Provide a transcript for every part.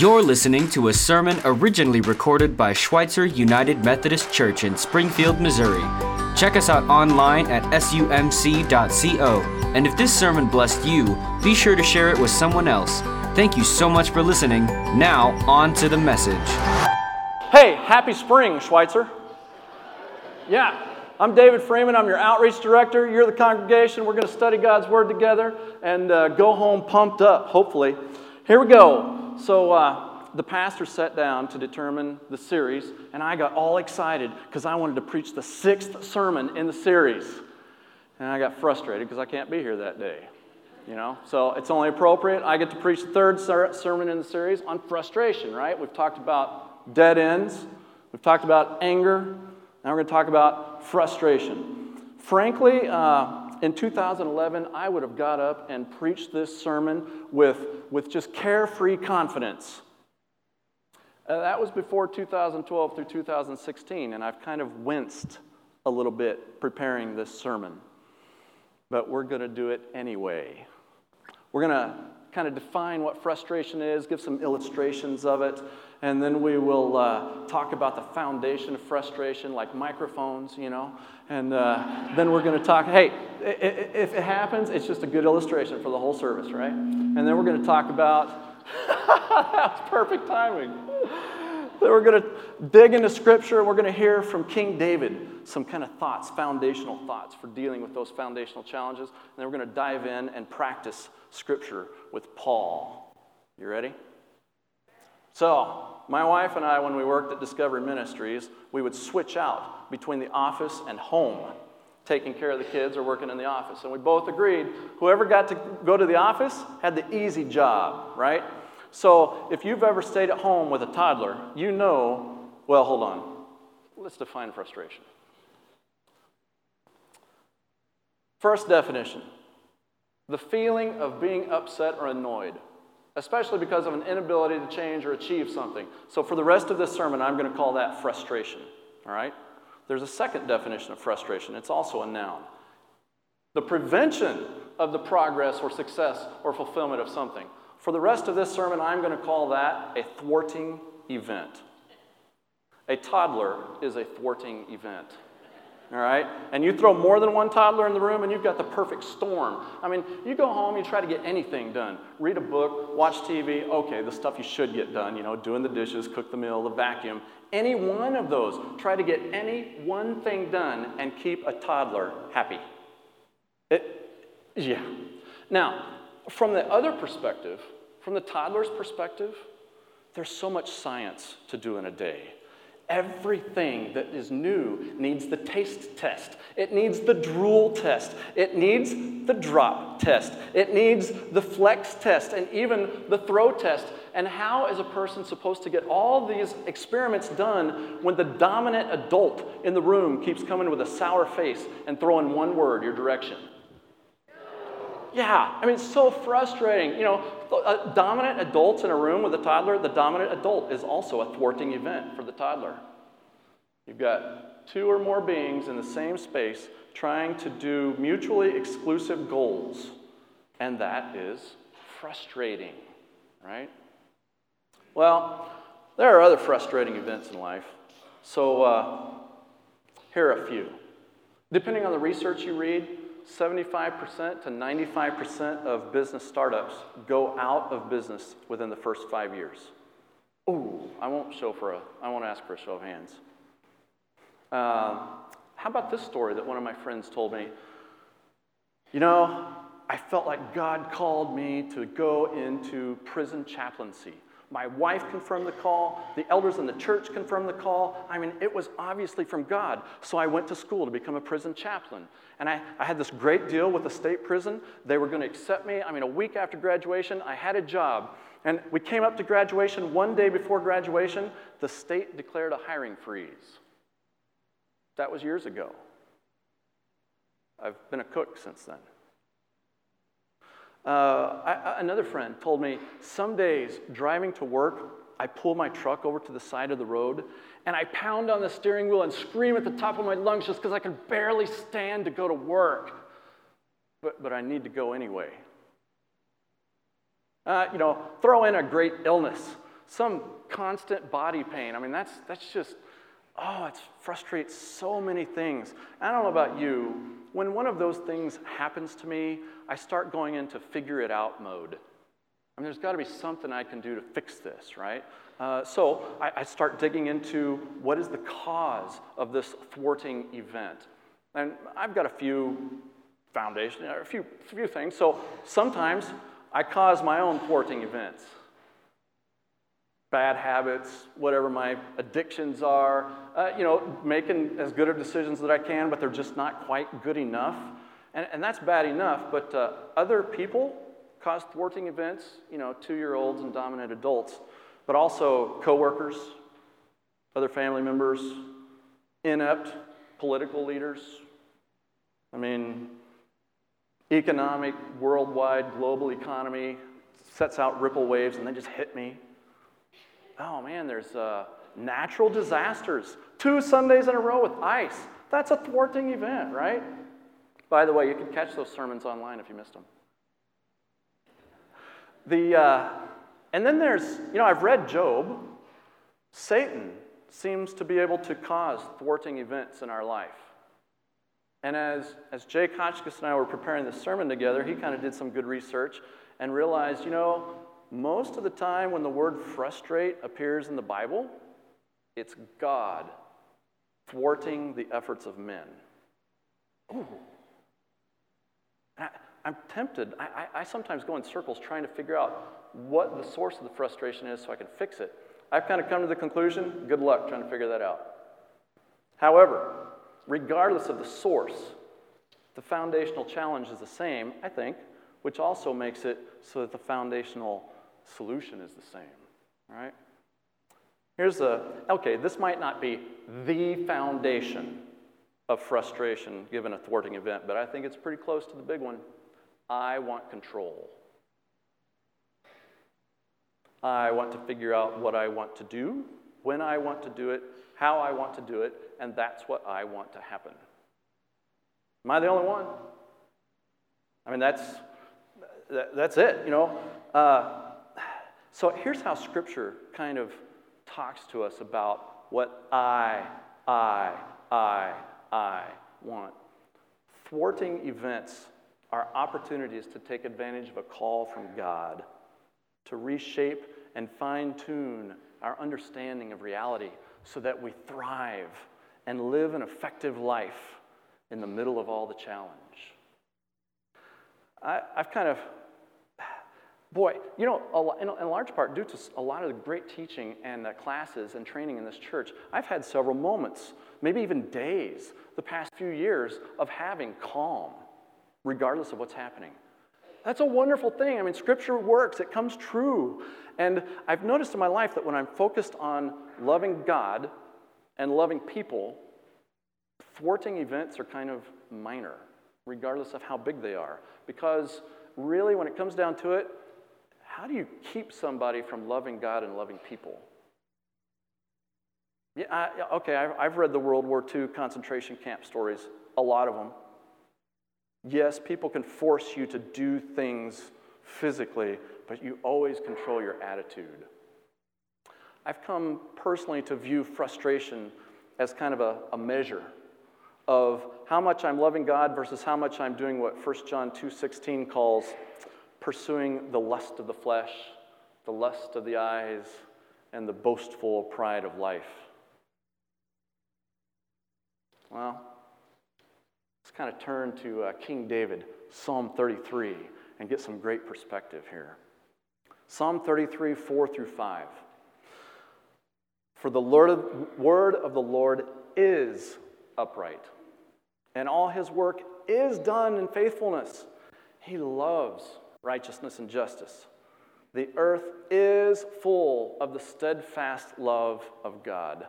You're listening to a sermon originally recorded by Schweitzer United Methodist Church in Springfield, Missouri. Check us out online at sumc.co. And if this sermon blessed you, be sure to share it with someone else. Thank you so much for listening. Now, on to the message. Hey, happy spring, Schweitzer. Yeah, I'm David Freeman. I'm your outreach director. You're the congregation. We're going to study God's Word together and uh, go home pumped up, hopefully. Here we go. So, uh, the pastor sat down to determine the series, and I got all excited because I wanted to preach the sixth sermon in the series. And I got frustrated because I can't be here that day. You know, so it's only appropriate. I get to preach the third ser- sermon in the series on frustration, right? We've talked about dead ends, we've talked about anger, now we're going to talk about frustration. Frankly, uh, in 2011, I would have got up and preached this sermon with, with just carefree confidence. Uh, that was before 2012 through 2016, and I've kind of winced a little bit preparing this sermon. But we're going to do it anyway. We're going to kind of define what frustration is, give some illustrations of it, and then we will uh, talk about the foundation of frustration, like microphones, you know. And uh, then we're going to talk, hey, if it happens, it's just a good illustration for the whole service, right? And then we're going to talk about, that's perfect timing. Then we're going to dig into scripture and we're going to hear from King David some kind of thoughts, foundational thoughts for dealing with those foundational challenges. And then we're going to dive in and practice scripture with Paul. You ready? So, my wife and I, when we worked at Discovery Ministries, we would switch out between the office and home, taking care of the kids or working in the office. And we both agreed whoever got to go to the office had the easy job, right? So if you've ever stayed at home with a toddler, you know, well, hold on. Let's define frustration. First definition the feeling of being upset or annoyed especially because of an inability to change or achieve something. So, for the rest of this sermon, I'm going to call that frustration. All right? There's a second definition of frustration, it's also a noun. The prevention of the progress or success or fulfillment of something. For the rest of this sermon, I'm going to call that a thwarting event. A toddler is a thwarting event all right? And you throw more than one toddler in the room and you've got the perfect storm. I mean, you go home, you try to get anything done. Read a book, watch TV, okay, the stuff you should get done, you know, doing the dishes, cook the meal, the vacuum. Any one of those, try to get any one thing done and keep a toddler happy. It, yeah. Now, from the other perspective, from the toddler's perspective, there's so much science to do in a day. Everything that is new needs the taste test. It needs the drool test. It needs the drop test. It needs the flex test and even the throw test. And how is a person supposed to get all these experiments done when the dominant adult in the room keeps coming with a sour face and throwing one word your direction? Yeah, I mean, it's so frustrating. You know, dominant adults in a room with a toddler, the dominant adult is also a thwarting event for the toddler. You've got two or more beings in the same space trying to do mutually exclusive goals, and that is frustrating, right? Well, there are other frustrating events in life. So, uh, here are a few. Depending on the research you read, 75% to 95% of business startups go out of business within the first five years. Ooh, I won't show for a, I won't ask for a show of hands. Uh, how about this story that one of my friends told me? You know, I felt like God called me to go into prison chaplaincy. My wife confirmed the call. The elders in the church confirmed the call. I mean, it was obviously from God. So I went to school to become a prison chaplain. And I, I had this great deal with the state prison. They were going to accept me. I mean, a week after graduation, I had a job. And we came up to graduation. One day before graduation, the state declared a hiring freeze. That was years ago. I've been a cook since then. Uh, I, another friend told me some days driving to work, I pull my truck over to the side of the road and I pound on the steering wheel and scream at the top of my lungs just because I can barely stand to go to work. But, but I need to go anyway. Uh, you know, throw in a great illness. some constant body pain. I mean, that's, that's just, oh, it frustrates so many things. I don't know about you. When one of those things happens to me, I start going into figure it out mode. I mean, there's got to be something I can do to fix this, right? Uh, so I, I, start digging into what is the cause of this thwarting event. And I've got a few foundation, a few, few things. So sometimes I cause my own thwarting events. Bad habits, whatever my addictions are, uh, you know, making as good of decisions that I can, but they're just not quite good enough. And, and that's bad enough, but uh, other people cause thwarting events, you know, two year olds and dominant adults, but also coworkers, other family members, inept political leaders. I mean, economic, worldwide, global economy sets out ripple waves and they just hit me. Oh man, there's uh, natural disasters. Two Sundays in a row with ice. That's a thwarting event, right? By the way, you can catch those sermons online if you missed them. The, uh, and then there's, you know, I've read Job. Satan seems to be able to cause thwarting events in our life. And as, as Jake Hotchkiss and I were preparing this sermon together, he kind of did some good research and realized, you know, most of the time when the word frustrate appears in the Bible, it's God thwarting the efforts of men. Ooh. I, am tempted. I, I, I sometimes go in circles trying to figure out what the source of the frustration is so I can fix it. I've kind of come to the conclusion good luck trying to figure that out. However, regardless of the source, the foundational challenge is the same, I think, which also makes it so that the foundational solution is the same. Right? Here's a, okay, this might not be the foundation of frustration given a thwarting event, but I think it's pretty close to the big one. I want control. I want to figure out what I want to do, when I want to do it, how I want to do it, and that's what I want to happen. Am I the only one? I mean, that's, that, that's it, you know. Uh, so here's how Scripture kind of talks to us about what I, I, I, I want. Thwarting events are opportunities to take advantage of a call from God to reshape and fine tune our understanding of reality so that we thrive and live an effective life in the middle of all the challenge. I, have kind of, boy, you know, in, large part, due to a lot of the great teaching and classes and training in this church, I've had several moments, maybe even days, the past few years of having calm, regardless of what's happening. That's a wonderful thing. I mean, Scripture works, it comes true. And I've noticed in my life that when I'm focused on loving God and loving people, thwarting events are kind of minor, regardless of how big they are. Because really, when it comes down to it, how do you keep somebody from loving God and loving people? Yeah, I, okay, I've read the World War II concentration camp stories, a lot of them. Yes, people can force you to do things physically, but you always control your attitude. I've come personally to view frustration as kind of a, a measure of how much I'm loving God versus how much I'm doing what 1 John 2:16 calls pursuing the lust of the flesh, the lust of the eyes, and the boastful pride of life. Well, let's kind of turn to uh, King David, Psalm 33, and get some great perspective here. Psalm 33, 4 through 5. For the Lord, word of the Lord is upright, and all his work is done in faithfulness. He loves righteousness and justice. The earth is full of the steadfast love of God.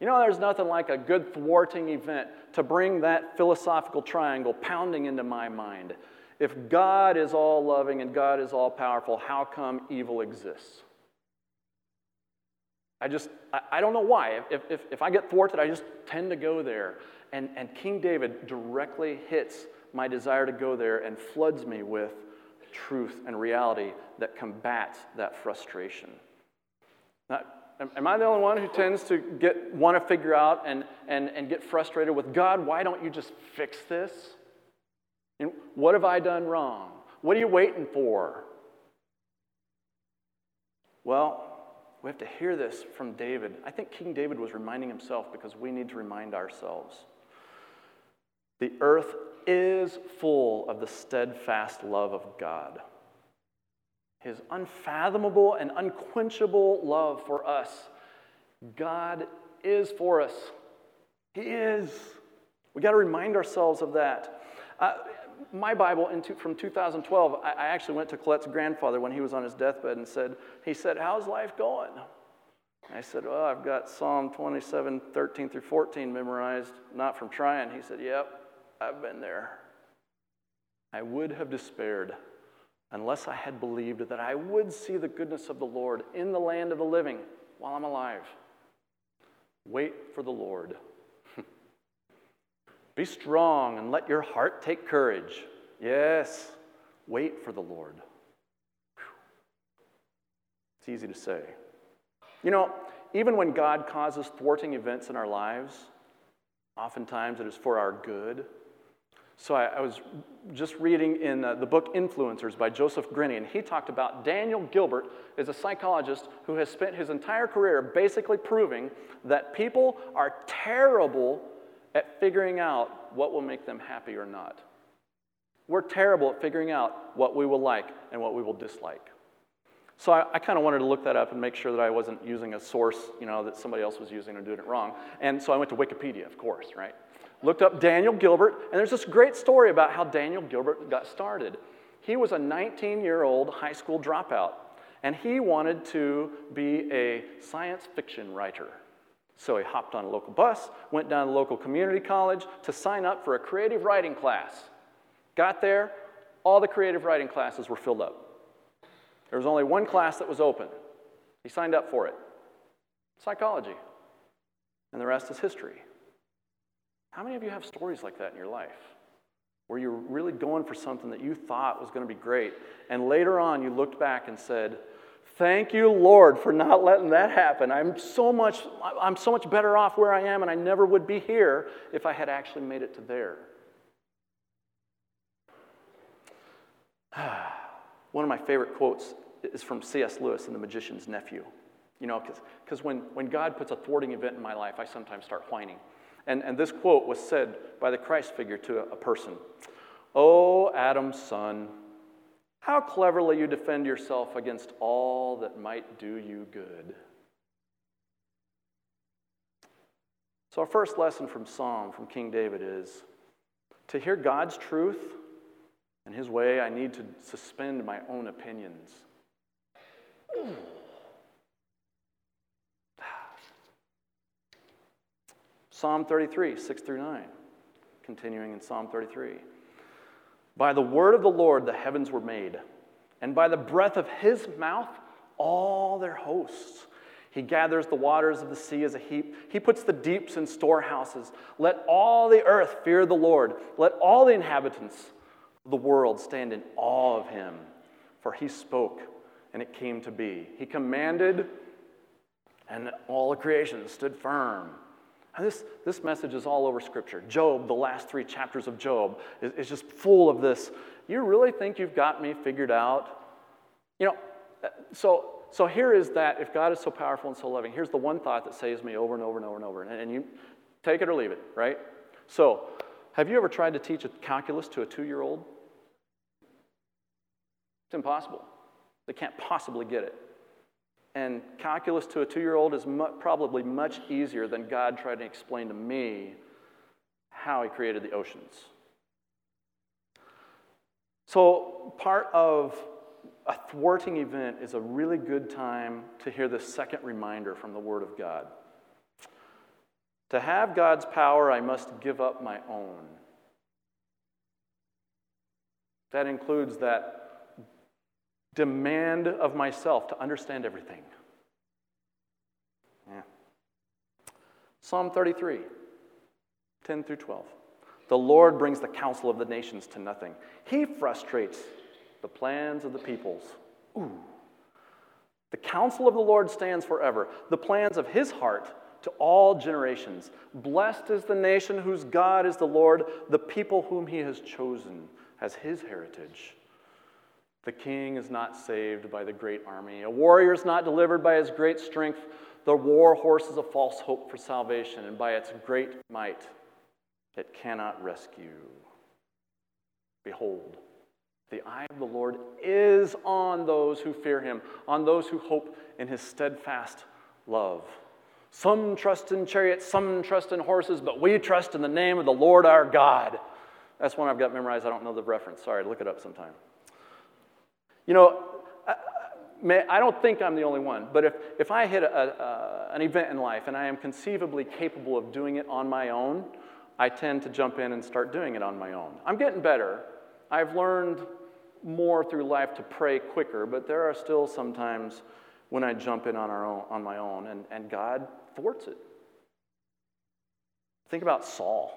You know, there's nothing like a good thwarting event to bring that philosophical triangle pounding into my mind. If God is all loving and God is all powerful, how come evil exists? I just, I, I don't know why. If, if, if I get thwarted, I just tend to go there. And, and King David directly hits my desire to go there and floods me with truth and reality that combats that frustration. am I the only one who tends to get want to figure out and, and, and get frustrated with God? Why don't you just fix this? And what have I done wrong? What are you waiting for? Well, we have to hear this from David. I think King David was reminding himself because we need to remind ourselves. The earth is full of the steadfast love of God. His unfathomable and unquenchable love for us. God is for us. He is. We got to remind ourselves of that. Uh, my Bible two, from 2012, I, I actually went to Colette's grandfather when he was on his deathbed and said, he said, how's life going? I said, well, I've got Psalm 27, 13 through 14 memorized, not from trying. He said, yep, I've been there. I would have despaired unless I had believed that I would see the goodness of the Lord in the land of the living while I'm alive. Wait for the Lord. Be strong and let your heart take courage. Yes, wait for the Lord. It's easy to say. You know, even when God causes thwarting events in our lives, oftentimes it is for our good. So I, I was just reading in uh, the book Influencers by Joseph Grenny, and he talked about Daniel Gilbert is a psychologist who has spent his entire career basically proving that people are terrible at figuring out what will make them happy or not. We're terrible at figuring out what we will like and what we will dislike. So I, I kind of wanted to look that up and make sure that I wasn't using a source, you know, that somebody else was using and doing it wrong. And so I went to Wikipedia, of course, right? Looked up Daniel Gilbert, and there's this great story about how Daniel Gilbert got started. He was a 19 year old high school dropout, and he wanted to be a science fiction writer. So he hopped on a local bus, went down to local community college to sign up for a creative writing class. Got there, all the creative writing classes were filled up. There was only one class that was open. He signed up for it psychology. And the rest is history. How many of you have stories like that in your life? Where you're really going for something that you thought was going to be great, and later on you looked back and said, Thank you, Lord, for not letting that happen. I'm so much, I'm so much better off where I am, and I never would be here if I had actually made it to there. One of my favorite quotes is from C.S. Lewis in The Magician's Nephew. You know, because when, when God puts a thwarting event in my life, I sometimes start whining. And, and this quote was said by the Christ figure to a, a person Oh, Adam's son, how cleverly you defend yourself against all that might do you good. So, our first lesson from Psalm, from King David, is to hear God's truth and his way, I need to suspend my own opinions. Psalm 33, 6 through 9. Continuing in Psalm 33. By the word of the Lord the heavens were made, and by the breath of his mouth all their hosts. He gathers the waters of the sea as a heap. He puts the deeps in storehouses. Let all the earth fear the Lord. Let all the inhabitants the world stand in awe of him. For he spoke, and it came to be. He commanded, and all creation stood firm. And this, this message is all over Scripture. Job, the last three chapters of Job, is, is just full of this. You really think you've got me figured out? You know, uh, so so here is that if God is so powerful and so loving, here's the one thought that saves me over and over and over and over. And, and you take it or leave it, right? So, have you ever tried to teach a calculus to a two year old? Impossible. They can't possibly get it. And calculus to a two year old is mu- probably much easier than God trying to explain to me how He created the oceans. So, part of a thwarting event is a really good time to hear the second reminder from the Word of God. To have God's power, I must give up my own. That includes that demand of myself to understand everything. Yeah. Psalm 33, 10 through 12. The Lord brings the counsel of the nations to nothing. He frustrates the plans of the peoples. Ooh. The counsel of the Lord stands forever, the plans of his heart to all generations. Blessed is the nation whose God is the Lord, the people whom he has chosen as his heritage. The king is not saved by the great army, a warrior is not delivered by his great strength. The war horse is a false hope for salvation, and by its great might it cannot rescue. Behold, the eye of the Lord is on those who fear him, on those who hope in his steadfast love. Some trust in chariots, some trust in horses, but we trust in the name of the Lord our God. That's one I've got memorized. I don't know the reference. Sorry, look it up sometime. You know, I don't think I'm the only one, but if, if I hit a, a, an event in life and I am conceivably capable of doing it on my own, I tend to jump in and start doing it on my own. I'm getting better. I've learned more through life to pray quicker, but there are still some times when I jump in on, our own, on my own, and, and God thwarts it. Think about Saul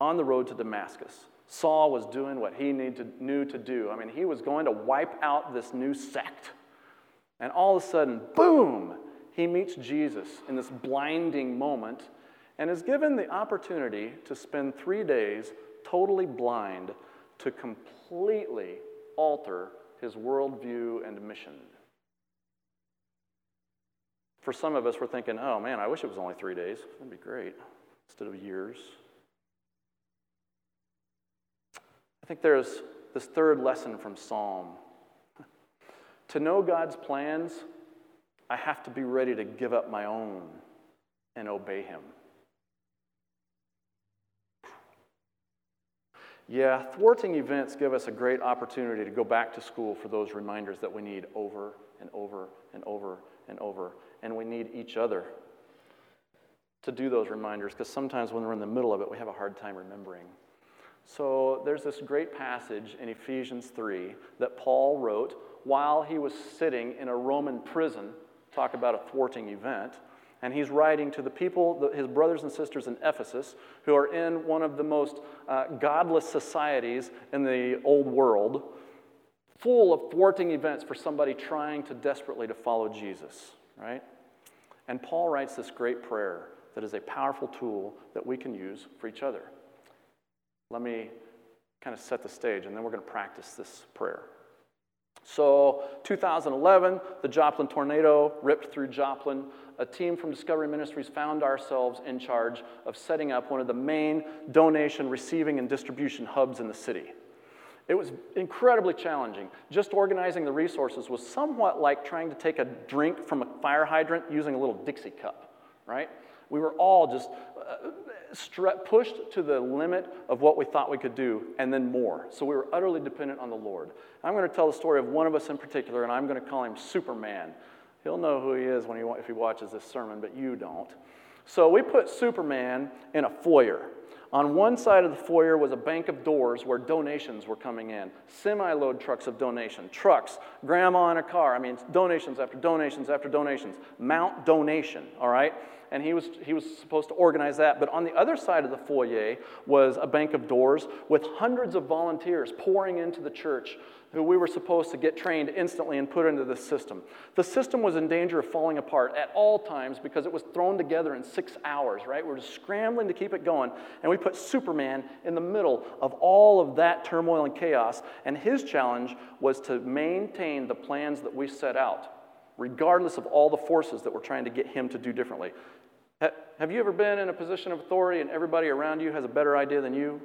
on the road to Damascus. Saul was doing what he to, knew to do. I mean, he was going to wipe out this new sect. And all of a sudden, boom, he meets Jesus in this blinding moment and is given the opportunity to spend three days totally blind to completely alter his worldview and mission. For some of us, we're thinking, oh man, I wish it was only three days. That'd be great instead of years. I think there's this third lesson from Psalm. to know God's plans, I have to be ready to give up my own and obey Him. Yeah, thwarting events give us a great opportunity to go back to school for those reminders that we need over and over and over and over. And we need each other to do those reminders because sometimes when we're in the middle of it, we have a hard time remembering. So there's this great passage in Ephesians 3 that Paul wrote while he was sitting in a Roman prison. Talk about a thwarting event. And he's writing to the people, his brothers and sisters in Ephesus, who are in one of the most uh, godless societies in the old world, full of thwarting events for somebody trying to desperately to follow Jesus, right? And Paul writes this great prayer that is a powerful tool that we can use for each other. Let me kind of set the stage, and then we're going to practice this prayer. So, 2011, the Joplin tornado ripped through Joplin. A team from Discovery Ministries found ourselves in charge of setting up one of the main donation, receiving, and distribution hubs in the city. It was incredibly challenging. Just organizing the resources was somewhat like trying to take a drink from a fire hydrant using a little Dixie cup, right? We were all just uh, pushed to the limit of what we thought we could do, and then more. So we were utterly dependent on the Lord. I'm going to tell the story of one of us in particular, and I'm going to call him Superman. He'll know who he is when he, if he watches this sermon, but you don't. So we put Superman in a foyer. On one side of the foyer was a bank of doors where donations were coming in semi load trucks of donation, trucks, grandma in a car. I mean, donations after donations after donations. Mount donation, all right? and he was, he was supposed to organize that. But on the other side of the foyer was a bank of doors with hundreds of volunteers pouring into the church who we were supposed to get trained instantly and put into the system. The system was in danger of falling apart at all times because it was thrown together in six hours, right? We we're just scrambling to keep it going. And we put Superman in the middle of all of that turmoil and chaos. And his challenge was to maintain the plans that we set out, regardless of all the forces that were trying to get him to do differently. Have you ever been in a position of authority and everybody around you has a better idea than you?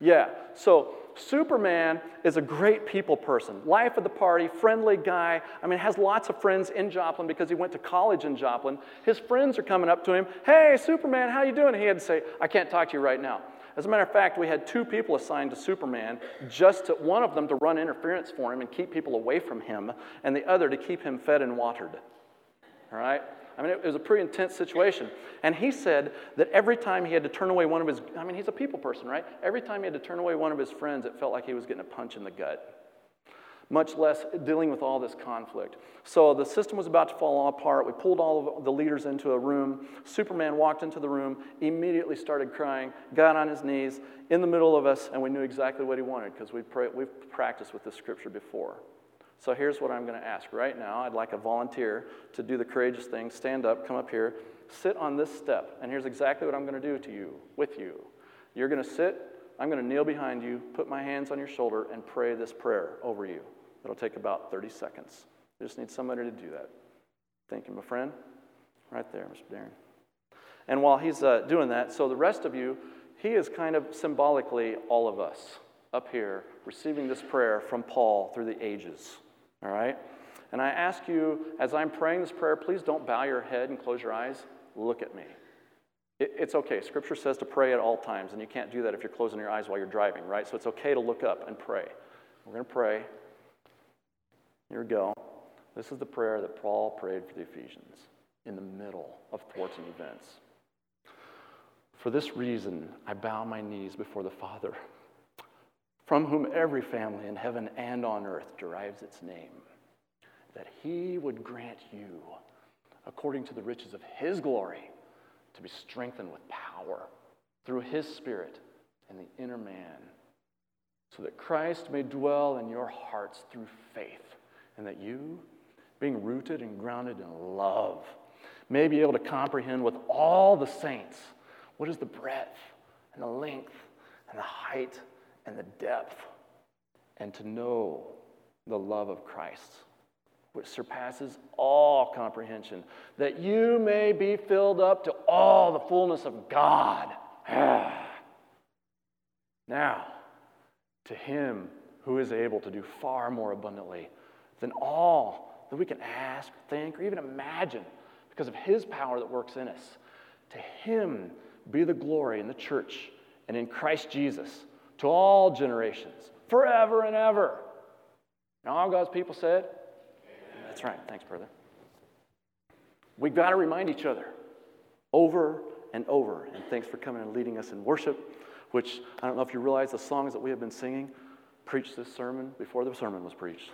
Yeah. So Superman is a great people person, life of the party, friendly guy. I mean, has lots of friends in Joplin because he went to college in Joplin. His friends are coming up to him, "Hey, Superman, how you doing?" he had to say, "I can't talk to you right now." As a matter of fact, we had two people assigned to Superman, just to, one of them to run interference for him and keep people away from him, and the other to keep him fed and watered. All right? I mean, it was a pretty intense situation. And he said that every time he had to turn away one of his, I mean, he's a people person, right? Every time he had to turn away one of his friends, it felt like he was getting a punch in the gut, much less dealing with all this conflict. So the system was about to fall apart. We pulled all of the leaders into a room. Superman walked into the room, immediately started crying, got on his knees in the middle of us, and we knew exactly what he wanted because we've, we've practiced with this scripture before. So here's what I'm going to ask right now. I'd like a volunteer to do the courageous thing. Stand up, come up here, sit on this step. And here's exactly what I'm going to do to you, with you. You're going to sit, I'm going to kneel behind you, put my hands on your shoulder, and pray this prayer over you. It'll take about 30 seconds. I just need somebody to do that. Thank you, my friend. Right there, Mr. Darren. And while he's uh, doing that, so the rest of you, he is kind of symbolically all of us up here receiving this prayer from Paul through the ages. All right? And I ask you, as I'm praying this prayer, please don't bow your head and close your eyes. Look at me. It, it's okay. Scripture says to pray at all times, and you can't do that if you're closing your eyes while you're driving, right? So it's okay to look up and pray. We're going to pray. Here we go. This is the prayer that Paul prayed for the Ephesians in the middle of thwarting events. For this reason, I bow my knees before the Father, from whom every family in heaven and on earth derives its name, that he would grant you, according to the riches of his glory, to be strengthened with power through his Spirit in the inner man, so that Christ may dwell in your hearts through faith, and that you, being rooted and grounded in love, may be able to comprehend with all the saints what is the breadth and the length and the height and the depth, and to know the love of Christ, which surpasses all comprehension, that you may be filled up to all the fullness of God. now, to him who is able to do far more abundantly than all that we can ask, think, or even imagine because of his power that works in us. To him be the glory in the church and in Christ Jesus to all generations, forever and ever. And all God's people said, Amen. That's right. Thanks, brother. We've got to remind each other over and over. And thanks for coming and leading us in worship, which I don't know if you realize the songs that we have been singing preached this sermon before the sermon was preached.